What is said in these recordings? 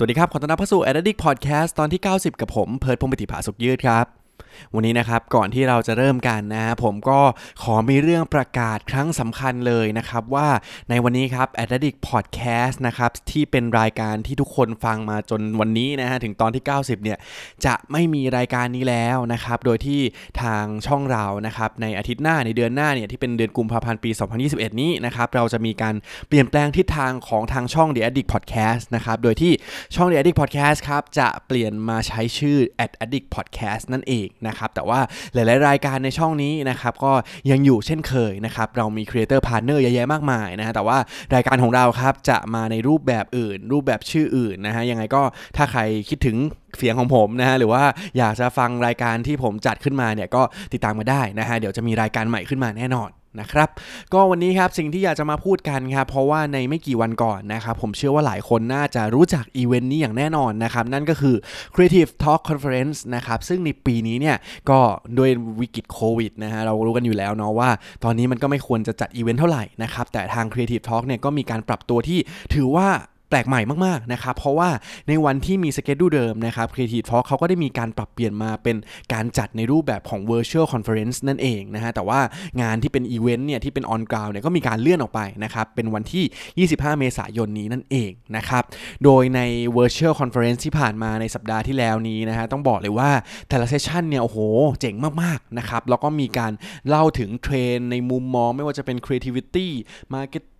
สวัสดีครับ ขอต้อนรับเข้าสู่ Addict Podcast ตอนที่ 90 กับผม เพิร์ดพงศ์ปฏิภาสุกยืดครับ วันนี้นะครับก่อนที่เราจะเริ่มกันนะฮะผมก็ขอมีเรื่องประกาศครั้งสำคัญเลยนะครับว่าในวันนี้ครับ Addict Podcast นะครับที่เป็นรายการที่ทุกคนฟังมาจนวันนี้นะฮะถึงตอนที่ 90 เนี่ยจะไม่มีรายการนี้แล้วนะครับโดยที่ทางช่องเรานะครับในอาทิตย์หน้าในเดือนหน้าเนี่ยที่เป็นเดือนกุมภาพันธ์ปี 2021 นี้นะครับเราจะมีการเปลี่ยนแปลงทิศทางของทางช่อง The Addict Podcast นะครับโดยที่ช่อง The Addict Podcast ครับจะเปลี่ยนมาใช้ชื่อ Addict Podcast นั่นเองนะครับแต่ว่าหลายๆ รายการในช่องนี้นะครับก็ยังอยู่เช่นเคยนะครับเรามี creator partner เยอะแยะมากมายนะฮะแต่ว่ารายการของเราครับจะมาในรูปแบบอื่น รูปแบบชื่ออื่นนะฮะยังไงก็ถ้าใครคิดถึงเสียงของผมนะฮะหรือว่าอยากจะฟังรายการที่ผมจัดขึ้นมาเนี่ยก็ติดตามมาได้นะฮะเดี๋ยวจะมีรายการใหม่ขึ้นมาแน่นอน นะครับก็วันนี้ครับสิ่งที่อยากจะมาพูดกันครับเพราะว่าในไม่กี่วันก่อนนะครับผมเชื่อว่าหลายคนน่าจะรู้จักอีเวนต์นี้อย่างแน่นอนนะครับนั่นก็คือ Creative Talk Conference นะครับซึ่งในปีนี้เนี่ยก็ด้วยวิกฤตโควิดนะฮะเรารู้กันอยู่แล้วเนาะว่า ตอนนี้มันก็ไม่ควรจะจัดอีเวนต์เท่าไหร่นะครับแต่ทาง Creative Talk เนี่ยก็มีการปรับตัวที่ถือว่า แปลกใหม่มากๆนะครับเพราะว่าในวันที่มีสเกจดูเดิมนะครับ Creative Talk เขาก็ได้มีการปรับเปลี่ยนมาเป็นการจัดในรูปแบบของ Virtual Conference นั่นเองนะฮะแต่ว่างานที่เป็นอีเวนต์เนี่ยที่เป็น on ground เนี่ยก็มีการเลื่อนออกไปนะครับเป็นวันที่ 25 เมษายนนี้นั่นเองนะครับโดยใน Virtual Conference ที่ผ่านมาในสัปดาห์ที่แล้วนี้นะฮะต้องบอกเลยว่าแต่ละเซสชันเนี่ยโอ้โหเจ๋งมากๆนะครับแล้วก็มีการเล่าถึงเทรนในมุมมองไม่ว่าจะเป็น creativity marketing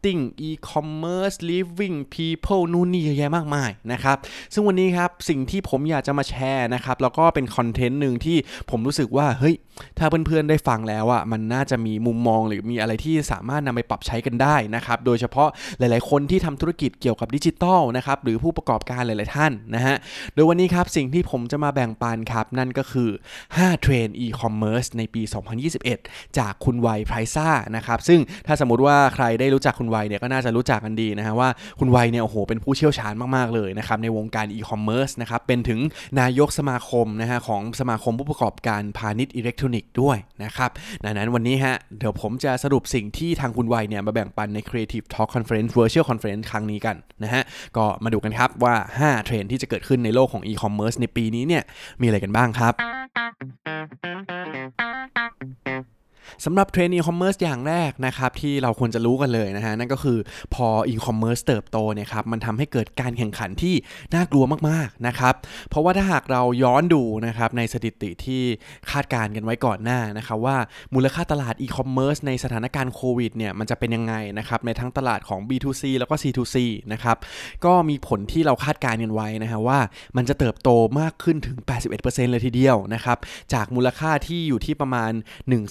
e-commerce living people นู่นนี่เยอะแยะมากมายนะครับ ซึ่งวันนี้ครับสิ่งที่ผมอยากจะมาแชร์นะครับ แล้วก็เป็นคอนเทนต์หนึ่งที่ผมรู้สึกว่า เฮ้ย ถ้าเพื่อนๆได้ฟังแล้วอะมันน่าจะมีมุมมองหรือมีอะไรที่สามารถนำไปปรับใช้กันได้นะครับ โดยเฉพาะหลายๆ คนที่ทำธุรกิจเกี่ยวกับดิจิทัลนะครับหรือผู้ประกอบการหลายๆท่านนะฮะโดยวันนี้ครับสิ่งที่ผมจะมาแบ่งปันครับ นั่นก็คือ 5 เทรนด์ e-commerce ในปี 2021 จากคุณไวไพรซ่านะครับซึ่งถ้าสมมติว่าใครได้รู้จักคุณไวเนี่ยก็น่าจะรู้จักกันดีนะฮะว่าคุณไวเนี่ยโอ้โหเป็นผู้เชี่ยวชาญมากๆเลยนะครับในวงการอีคอมเมิร์ซนะครับเป็นถึงนายกสมาคมนะฮะของสมาคมผู้ประกอบการพาณิชย์อิเล็กทรอนิกส์ด้วยนะครับดังนั้นวันนี้ฮะเดี๋ยวผมจะสรุปสิ่งที่ทางคุณไวเนี่ยมาแบ่งปันใน Creative Talk Conference Virtual Conference ครั้งนี้กันนะฮะก็มาดูกันครับว่า 5 เทรนด์ที่จะเกิดขึ้นในโลกของอีคอมเมิร์ซในปีนี้เนี่ยมีอะไรกันบ้างครับ สำหรับเทรนด์อีคอมเมิร์ซอย่างแรกนะครับที่เราควรจะรู้กันเลยนะฮะนั่นก็คือพออีคอมเมิร์ซเติบโตเนี่ยครับมันทำให้เกิดการแข่งขันที่น่ากลัวมากๆนะครับเพราะว่าถ้าหากเราย้อนดูนะครับในสถิติที่คาดการณ์กันไว้ก่อนหน้านะครับว่ามูลค่าตลาดอีคอมเมิร์ซในสถานการณ์โควิดเนี่ยมันจะเป็นยังไงนะครับในทั้งตลาดของ B2C แล้วก็ C2C นะครับก็มีผลที่เราคาดการณ์กันไว้นะฮะว่ามันจะเติบโตมากขึ้นถึง 81%เลยทีเดียวนะครับจากมูลค่าที่อยู่ที่ประมาณ 1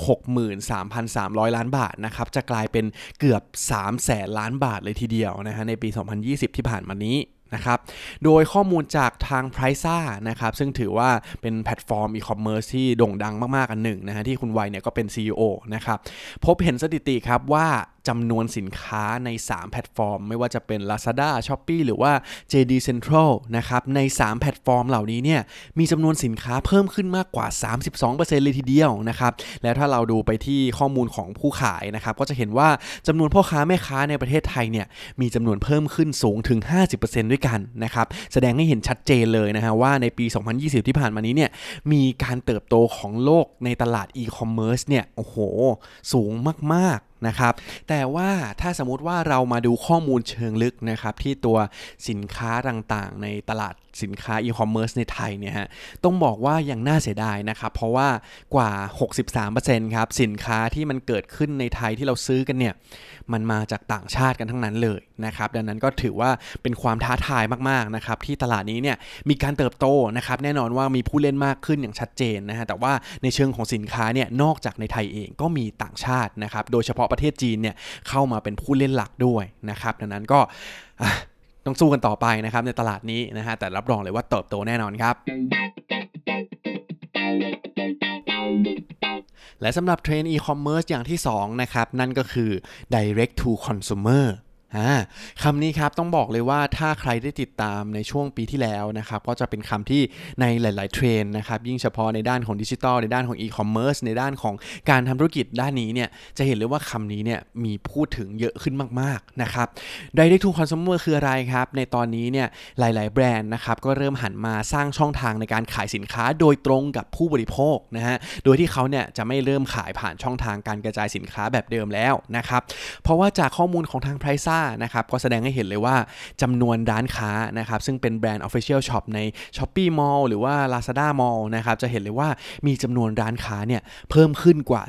6 63,300 ล้านบาทนะครับจะกลายเป็นเกือบ3แสนล้านบาทเลยทีเดียวนะฮะในปี 2020 ที่ผ่านมานี้นะครับ โดยข้อมูลจากทาง p r i c e นะครับ ซึ่งถือว่าเป็นแพลตฟอร์มอีคอมเมิร์ซที่โด่งดังมาก ๆ อันหนึ่งนะฮะที่คุณไวเนี่ยก็เป็น CEO นะครับ พบเห็นสถิติครับว่า จำนวนสินค้าใน 3 แพลตฟอร์ม ไม่ว่าจะเป็น Lazada, Shopee หรือว่า JD Central นะครับใน 3 แพลตฟอร์มเหล่านี้เนี่ยมีจำนวนสินค้าเพิ่มขึ้นมากกว่า 32%เลยทีเดียวนะครับแล้วถ้าเราดูไปที่ข้อมูลของผู้ขายนะครับก็จะเห็นว่าจำนวนพ่อค้าแม่ค้าในประเทศไทยเนี่ยมีจำนวนเพิ่มขึ้นสูงถึง 50%ด้วยกันนะครับแสดงให้เห็นชัดเจนเลยนะฮะว่าในปี 2020 ที่ผ่านมานี้เนี่ยมีการเติบโตของโลกในตลาดอีคอมเมิร์ซเนี่ยโอ้โห สูงมาก นะครับ แต่ว่าถ้าสมมติว่าเรามาดูข้อมูลเชิงลึกนะครับที่ตัวสินค้าต่างๆ ในตลาดสินค้าอีคอมเมิร์ซในไทยเนี่ยฮะต้องบอกว่ายังน่าเสียดายนะครับเพราะว่ากว่า 63%ครับสินค้าที่มันเกิดขึ้นในไทยที่เราซื้อกันเนี่ยมันมาจากต่างชาติกันทั้งนั้นเลยนะครับดังนั้นก็ถือว่าเป็นความท้าทายมากๆนะครับที่ตลาดนี้เนี่ยมีการเติบโตนะครับแน่นอนว่ามีผู้เล่นมากขึ้นอย่างชัดเจนนะฮะแต่ว่าในเชิงของสินค้าเนี่ยนอกจากในไทยเองก็มีต่างชาตินะครับโดยเฉพาะประเทศจีนเนี่ยเข้ามาเป็นผู้เล่นหลักด้วยนะครับดังนั้นก็ ต้องสู้กันต่อไปนะครับในตลาดนี้นะฮะแต่รับรองเลยว่าเติบโตแน่นอนครับ และสำหรับเทรนด์อีคอมเมิร์ซอย่างที่2นะครับนั่นก็คือ direct to consumer คำนี้ครับต้องบอกเลยว่าถ้าใครได้ติดตามในช่วงปีที่แล้วนะครับ ก็จะเป็นคำที่ในหลาย ๆ เทรนด์นะครับ ยิ่งเฉพาะในด้านของดิจิทัลในด้านของอีคอมเมิร์ซในด้านของการทำธุรกิจด้านนี้เนี่ยจะเห็นเลยว่าคำนี้เนี่ยมีพูดถึงเยอะขึ้นมาก ๆ นะครับ direct to consumer คืออะไรครับ ในตอนนี้เนี่ยหลาย ๆ แบรนด์นะครับก็เริ่มหันมาสร้างช่องทางในการขายสินค้าโดยตรงกับผู้บริโภคนะฮะโดยที่เขาเนี่ยจะไม่เริ่มขายผ่านช่องทางการกระจายสินค้าแบบเดิมแล้วนะครับเพราะว่าจากข้อมูลของทาง p r i ซ่านะครับก็แสดงให้เห็นเลยว่าจำนวนร้านค้านะครับซึ่งเป็นแบรนด์ Official Shop ใน s h o p e e Mall หรือว่า Lazada Mall นะครับจะเห็นเลยว่ามีจำนวนร้านค้าเนี่ยเพิ่มขึ้นกว่า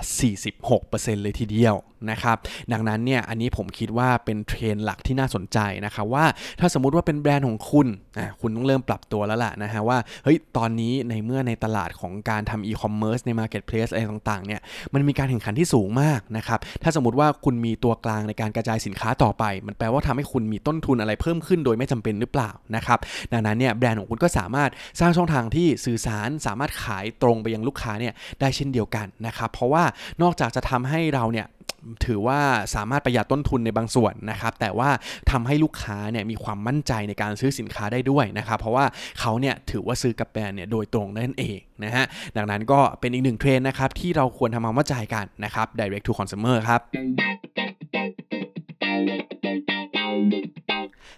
46%เลยทีเดียวนะครับดังนั้นเนี่ยอันนี้ผมคิดว่าเป็นเทรนด์หลักที่น่าสนใจนะครับว่าถ้าสมมุติว่าเป็นแบรนด์ของคุณอะคุณต้องเริ่มปรับตัวแล้วล่ะนะฮะว่าเฮ้ยตอนนี้ในเมื่อในตลาดของการทำอีคอมเมิร์ซใน marketplace อะไรต่างๆเนี่ยมันมีการแข่งขันที่สูงมากนะครับถ้าสมมติว่าคุณมีตัวกลางในการกระจายสินค้าต่อไปมันแปลว่าทำให้คุณมีต้นทุนอะไรเพิ่มขึ้นโดยไม่จำเป็นหรือเปล่านะครับดังนั้นเนี่ยแบรนด์ของคุณก็สามารถสร้างช่องทางที่สื่อสารสามารถขายตรงไปยังลูกค้าเนี่ยได้เช่นเดียวกันนะครับเพราะว่านอกจากจะทำให้เราเนี่ยถือว่าสามารถประหยัดต้นทุนในบางส่วนนะครับแต่ว่าทำให้ลูกค้าเนี่ยมีความมั่นใจในการซื้อสินค้าได้ด้วยนะครับเพราะว่าเขาเนี่ยถือว่าซื้อกับแบรนด์เนี่ยโดยตรงนั่นเองนะฮะดังนั้นก็เป็นอีกหนึ่งเทรนด์นะครับที่เราควรทำความเข้าใจกันนะครับ direct to consumer ครับ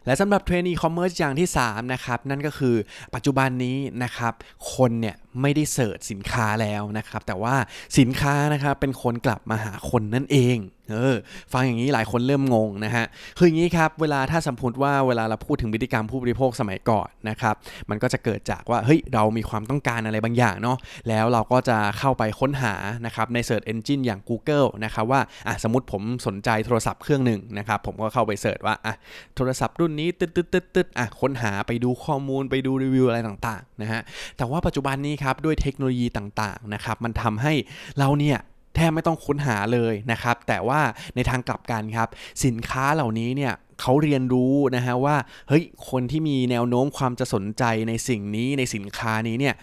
และสำหรับเทรนด์อีคอมเมิร์ซอย่างที่3นะครับนั่นก็คือปัจจุบันนี้นะครับคนเนี่ย ไม่ได้ search สินค้าแล้วนะครับ แต่ว่าสินค้านะครับเป็นคนกลับมาหาคนนั่นเองเออฟังอย่างนี้หลายคนเริ่มงงนะฮะคืออย่างนี้ครับเวลาถ้าสมมติว่าเวลาเราพูดถึงพฤติกรรมผู้บริโภคสมัยก่อนนะครับมันก็จะเกิดจากว่าเฮ้ยเรามีความต้องการอะไรบางอย่างเนาะแล้วเราก็จะเข้าไปค้นหานะครับใน Search Engine อย่าง Google นะครับว่าอะสมมติผมสนใจโทรศัพท์เครื่องหนึ่งนะครับผมก็เข้าไปเสิร์ชว่าอะโทรศัพท์รุ่นนี้ตึ๊ดตึ๊ดตึ๊ดตึ๊ดอะค้นหาไปดูข้อมูลไปดูรีวิวอะไรต่างนะฮะแต่ว่าปัจจุบันนี้ครับด้วยเทคโนโลยีต่างๆนะครับมันทำให้เราเนี่ยแทบไม่ต้องค้นหาเลยนะครับ แต่ว่าในทางกลับกันครับ สินค้าเหล่านี้เนี่ยเขาเรียนรู้นะฮะว่าเฮ้ยคนที่มีแนวโน้มความจะสนใจในสิ่งนี้ในสินค้านี้เนี่ย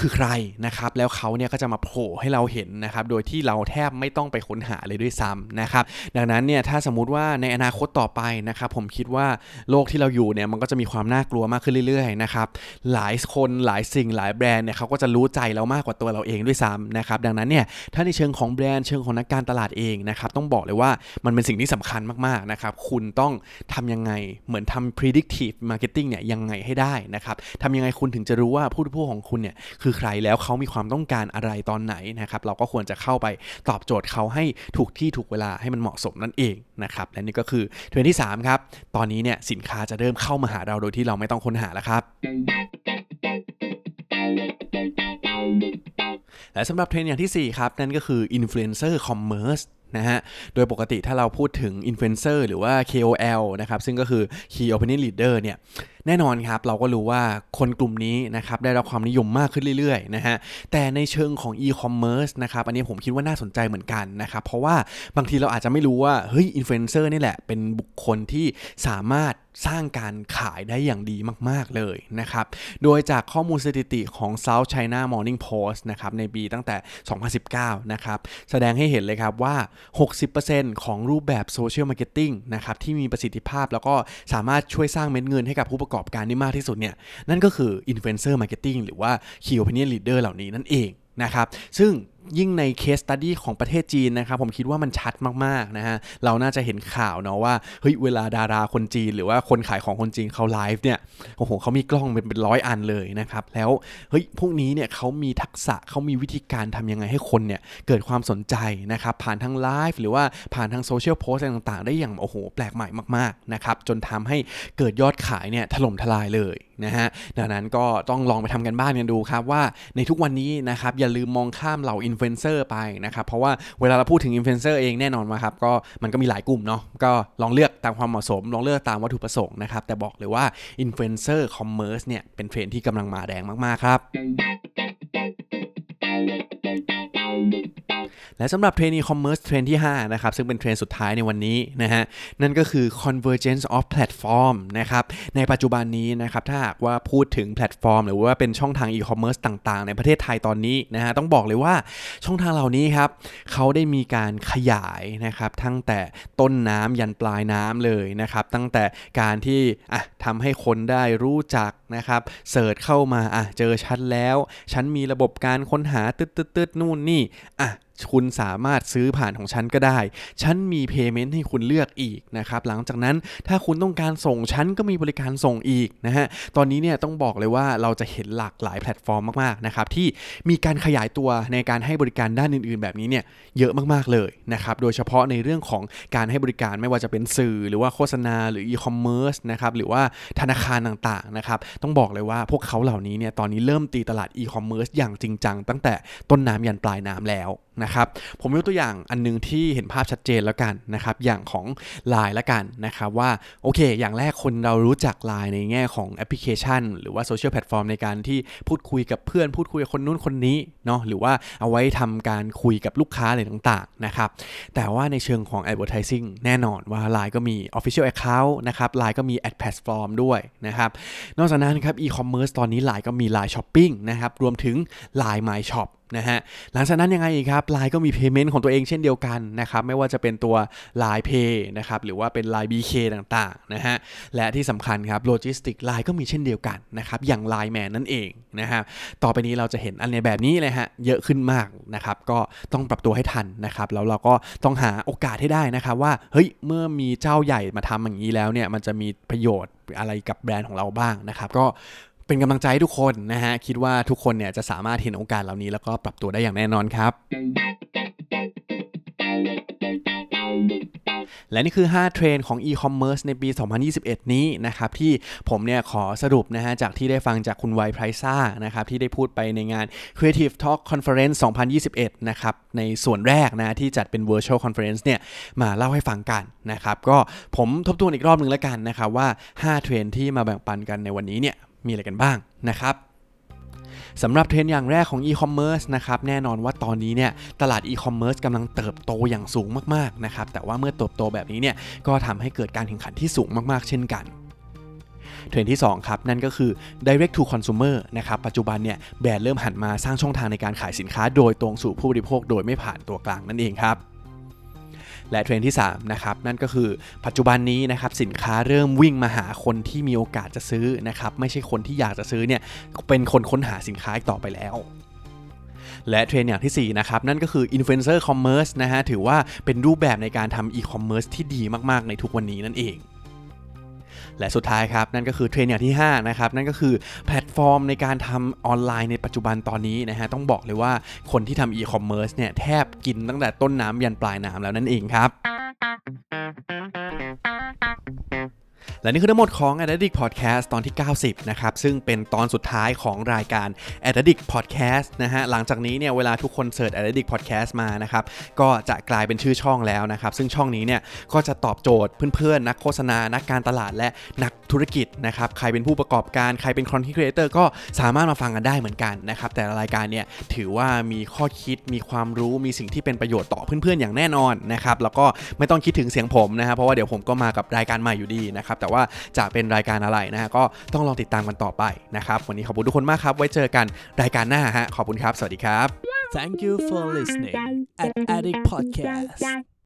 คือใครนะครับแล้วเขาเนี่ยก็จะมาโผล่ให้เราเห็นนะครับโดยที่เราแทบไม่ต้องไปค้นหาเลยด้วยซ้ำนะครับดังนั้นเนี่ยถ้าสมมุติว่าในอนาคตต่อไปนะครับผมคิดว่าโลกที่เราอยู่เนี่ยมันก็จะมีความน่ากลัวมากขึ้นเรื่อยๆนะครับหลายคนหลายสิ่งหลายแบรนด์เนี่ยเขาก็จะรู้ใจเรามากกว่าตัวเราเองด้วยซ้ำนะครับดังนั้นเนี่ยถ้าในเชิงของแบรนด์เชิงของนักการตลาดเองนะครับต้องบอกเลยว่ามันเป็นสิ่งที่สำคัญมากๆนะครับคุณต้องทำยังไงเหมือนทำ predictive marketing เนี่ยยังไงให้ได้นะครับทำยังไงคุณถึงจะรู้ว่าผู้บริโภคของคุณเนี่ยคืือใครแล้วเขามีความต้องการอะไรตอนไหนนะครับ เราก็ควรจะเข้าไปตอบโจทย์เขาให้ถูกที่ถูกเวลาให้มันเหมาะสมนั่นเองนะครับและนี่ก็คือเทรนที่3ครับตอนนี้เนี่ยสินค้าจะเริ่มเข้ามาหาเราโดยที่เราไม่ต้องค้นหาแล้วครับและสำหรับเทรนอย่างที่ 4 ครับ นั่นก็คือ Influencer Commerce นะฮะ โดยปกติถ้าเราพูดถึง Influencer หรือว่า KOL นะครับ ซึ่งก็คือ Key Opinion Leader เนี่ย แน่นอนครับเราก็รู้ว่าคนกลุ่มนี้นะครับได้รับความนิยมมากขึ้นเรื่อยๆนะฮะแต่ในเชิงของ e-commerce นะครับอันนี้ผมคิดว่าน่าสนใจเหมือนกันนะครับเพราะว่าบางทีเราอาจจะไม่รู้ว่าเฮ้ยอินฟลูเอนเซอร์นี่แหละเป็นบุคคลที่สามารถ สร้างการขายได้อย่างดีมาก ๆ เลยนะครับ โดยจากข้อมูลสถิติของ South China Morning Post นะครับในปีตั้งแต่ 2019 นะครับ แสดงให้เห็นเลยครับว่า 60%ของรูปแบบ social marketing นะครับที่มีประสิทธิภาพแล้วก็สามารถช่วยสร้างเม็ดเงินให้กับผู้ประกอบการได้มากที่สุดเนี่ย นั่นก็คือ Influencer Marketing หรือว่า Key Opinion Leader เหล่านี้นั่นเองนะครับ ซึ่ง ยิ่งใน case study ของประเทศจีนนะครับผมคิดว่ามันชัดมากๆนะฮะเราน่าจะเห็นข่าวเนาะว่าเฮ้ยเวลาดาราคนจีน หรือว่าคนขายของคนจีนเขาไลฟ์เนี่ยโอ้โหเขามีกล้องเป็นเป็นร้อยอันเลยนะครับแล้วเฮ้ยพวกนี้เนี่ยเขามีทักษะเขามีวิธีการทำยังไงให้คนเนี่ยเกิดความสนใจนะครับผ่านทางไลฟ์หรือว่าผ่านทาง social post ต่างๆ ได้อย่างโอ้โหแปลกใหม่มากๆนะครับจนทำให้เกิดยอดขายเนี่ยถล่มทลายเลยนะฮะดังนั้นก็ต้องลองไปทำการบ้านกันดูครับว่าในทุกวันนี้นะครับอย่าลืมมองข้ามเหล่าอินฟลูเอนเซอร์ไปนะครับ เพราะว่าเวลาเราพูดถึงอินฟลูเอนเซอร์เองแน่นอนมากครับก็มันก็มีหลายกลุ่มเนาะก็ลองเลือกตามความเหมาะสม ลองเลือกตามวัตถุประสงค์นะครับ แต่บอกเลยว่า influencer commerce เนี่ยเป็นเทรนด์ที่กำลังมาแรงมาก ๆ ครับ และสำหรับเทรนด์ e-commerce เทรนด์ที่ 5 นะครับ ซึ่งเป็นเทรนด์สุดท้ายในวันนี้นะฮะ นั่นก็คือ convergence of platform นะครับ ในปัจจุบันนี้นะครับ ถ้าหากว่าพูดถึงแพลตฟอร์ม หรือว่าเป็นช่องทาง e-commerce ต่างๆ ในประเทศไทยตอนนี้นะฮะ ต้องบอกเลยว่าช่องทางเหล่านี้ครับ เขาได้มีการขยายนะครับตั้งแต่ต้นน้ำยันปลายน้ำเลยนะครับ ตั้งแต่การที่อะทำให้คนได้รู้จักนะครับ search เข้ามาอะเจอฉันแล้ว ฉันมีระบบการค้นหาตึ๊ดตึ๊ดตึ๊ดนู่นนี่อะ คุณสามารถซื้อผ่านของฉันก็ได้ ฉันมี payment ให้คุณเลือกอีกนะครับ หลังจากนั้นถ้าคุณต้องการส่งฉันก็มีบริการส่งอีกนะฮะ ตอนนี้เนี่ยต้องบอกเลยว่าเราจะเห็นหลากหลายแพลตฟอร์มมากๆนะครับที่มีการขยายตัวในการให้บริการด้านอื่น ๆ แบบนี้เนี่ยเยอะมากๆเลยนะครับ โดยเฉพาะในเรื่องของการให้บริการไม่ว่าจะเป็นสื่อหรือว่าโฆษณาหรือ e-commerce นะครับหรือว่าธนาคารต่างๆนะครับต้องบอกเลยว่าพวกเขาเหล่านี้เนี่ยตอนนี้เริ่มตีตลาด e-commerce อย่างจริงจังตั้งแต่ต้นน้ำยันปลายน้ำแล้ว นะครับ ผมยกตัวอย่างอันนึงที่เห็นภาพชัดเจนแล้วกันนะครับ อย่างของ Line แล้วกันนะครับว่าโอเค อย่างแรกคนเรารู้จัก Line ในแง่ของแอปพลิเคชัน หรือว่า social platform ในการที่พูดคุยกับเพื่อน พูดคุยกับคนนู้นคนนี้เนาะหรือว่าเอาไว้ทำการคุยกับลูกค้าอะไรต่างๆนะครับ แต่ว่าในเชิงของ advertising แน่นอนว่า Line ก็มี official account นะครับ Line ก็มี ad platform ด้วยนะครับนอกจากนั้นครับ e-commerce ตอนนี้ Line ก็มี Line Shopping นะครับรวมถึง Line My Shop นะฮะหลังจากนั้นยังไงอีกครับ Line ก็มี payment ของตัวเองเช่นเดียวกันนะครับไม่ว่าจะเป็นตัว Line Pay นะครับหรือว่าเป็น Line BK ต่างๆนะฮะและที่สำคัญครับ Logistics Line ก็มีเช่นเดียวกันนะครับอย่าง Line Man นั่นเองนะครับต่อไปนี้เราจะเห็นอันในแบบนี้เลยฮะเยอะขึ้นมากนะครับก็ต้องปรับตัวให้ทันนะครับแล้วเราก็ต้องหาโอกาสให้ได้นะครับว่าเฮ้ยเมื่อมีเจ้าใหญ่มาทำอย่างนี้แล้วเนี่ยมันจะมีประโยชน์อะไรกับแบรนด์ของเราบ้างนะครับก็ เป็นกำลังใจให้ทุกคนนะฮะ คิดว่าทุกคนเนี่ยจะสามารถเห็นโอกาสเหล่านี้แล้วก็ปรับตัวได้อย่างแน่นอนครับ และนี่คือ 5 เทรนด์ของ e-commerce ในปี 2021 นี้นะครับ ที่ผมเนี่ยขอสรุปนะฮะ จากที่ได้ฟังจากคุณไวไพรซ่านะครับ ที่ได้พูดไปในงาน Creative Talk Conference 2021 นะครับ ในส่วนแรกนะ ที่จัดเป็น virtual conference เนี่ย มาเล่าให้ฟังกันนะครับ ก็ผมทบทวนอีกรอบหนึ่งแล้วกันนะครับว่า 5 เทรนด์ที่มาแบ่งปันกันในวันนี้เนี่ย มีอะไรกันบ้างนะครับสำหรับเทรนด์อย่างแรกของ e-commerce นะครับแน่นอนว่าตอนนี้เนี่ยตลาด e-commerce กำลังเติบโตอย่างสูงมากๆนะครับแต่ว่าเมื่อเติบโตแบบนี้เนี่ยก็ทำให้เกิดการแข่งขันที่สูงมากๆ เช่นกันเทรนด์ที่ 2 ครับ นั่นก็คือ direct to consumer นะครับปัจจุบันเนี่ยแบรนด์เริ่มหันมาสร้างช่องทางในการขายสินค้า โดยตรงสู่ผู้บริโภคโดยไม่ผ่านตัวกลางนั่นเองครับ และเทรนด์ที่3นะครับนั่นก็คือปัจจุบันนี้นะครับสินค้าเริ่มวิ่งมาหาคนที่มีโอกาสจะซื้อนะครับไม่ใช่คนที่อยากจะซื้อเนี่ยเป็นคนค้นหาสินค้าต่อไปแล้วและเทรนด์อย่างที่ 4 นะครับ นั่นก็คือ Influencer Commerce นะฮะ ถือว่าเป็นรูปแบบในการทำ e-commerce ที่ดีมาก ๆ ในทุกวันนี้นั่นเอง และสุดท้ายครับ นั่นก็คือเทรนด์อย่างที่ 5 นะครับ นั่นก็คือแพลตฟอร์มในการทำออนไลน์ในปัจจุบันตอนนี้นะฮะ ต้องบอกเลยว่าคนที่ทำอีคอมเมิร์ซเนี่ย แทบกินตั้งแต่ต้นน้ำยันปลายน้ำแล้วนั่นเองครับ และนี่คือทั้งหมดของ a d d i c t Podcast ตอนที่ 90 นะครับ ซึ่งเป็นตอนสุดท้ายของรายการ a d d i c t Podcast นะฮะ หลังจากนี้เนี่ยเวลาทุกคนเสิร์ช a d d i c t Podcast มานะครับ ก็จะกลายเป็นชื่อช่องแล้วนะครับ ซึ่งช่องนี้เนี่ยก็จะตอบโจทย์เพื่อนๆ นักโฆษณา นักการตลาดและนักธุรกิจนะครับ ใครเป็นผู้ประกอบการ ใครเป็น Content Creator ก็สามารถมาฟังกันได้เหมือนกันนะครับ แต่รายการเนี่ยถือว่ามีข้อคิด มีความรู้ มีสิ่งที่เป็นประโยชน์ต่อเพื่อนๆ อย่างแน่นอนนะครับ แล้วก็ไม่ต้องคิดถึงเสียงผมนะครับ เพราะว่าเดี๋ยวผมก็มากับรายการใหม่อยู่ดีนะครับแต่ว่าจะเป็นรายการอะไรนะฮะก็ต้องลองติดตามกันต่อไปนะครับวันนี้ขอบคุณทุกคนมากครับ ไว้เจอกันรายการหน้าฮะขอบคุณครับ สวัสดีครับ Thank you for listening at Addict Podcast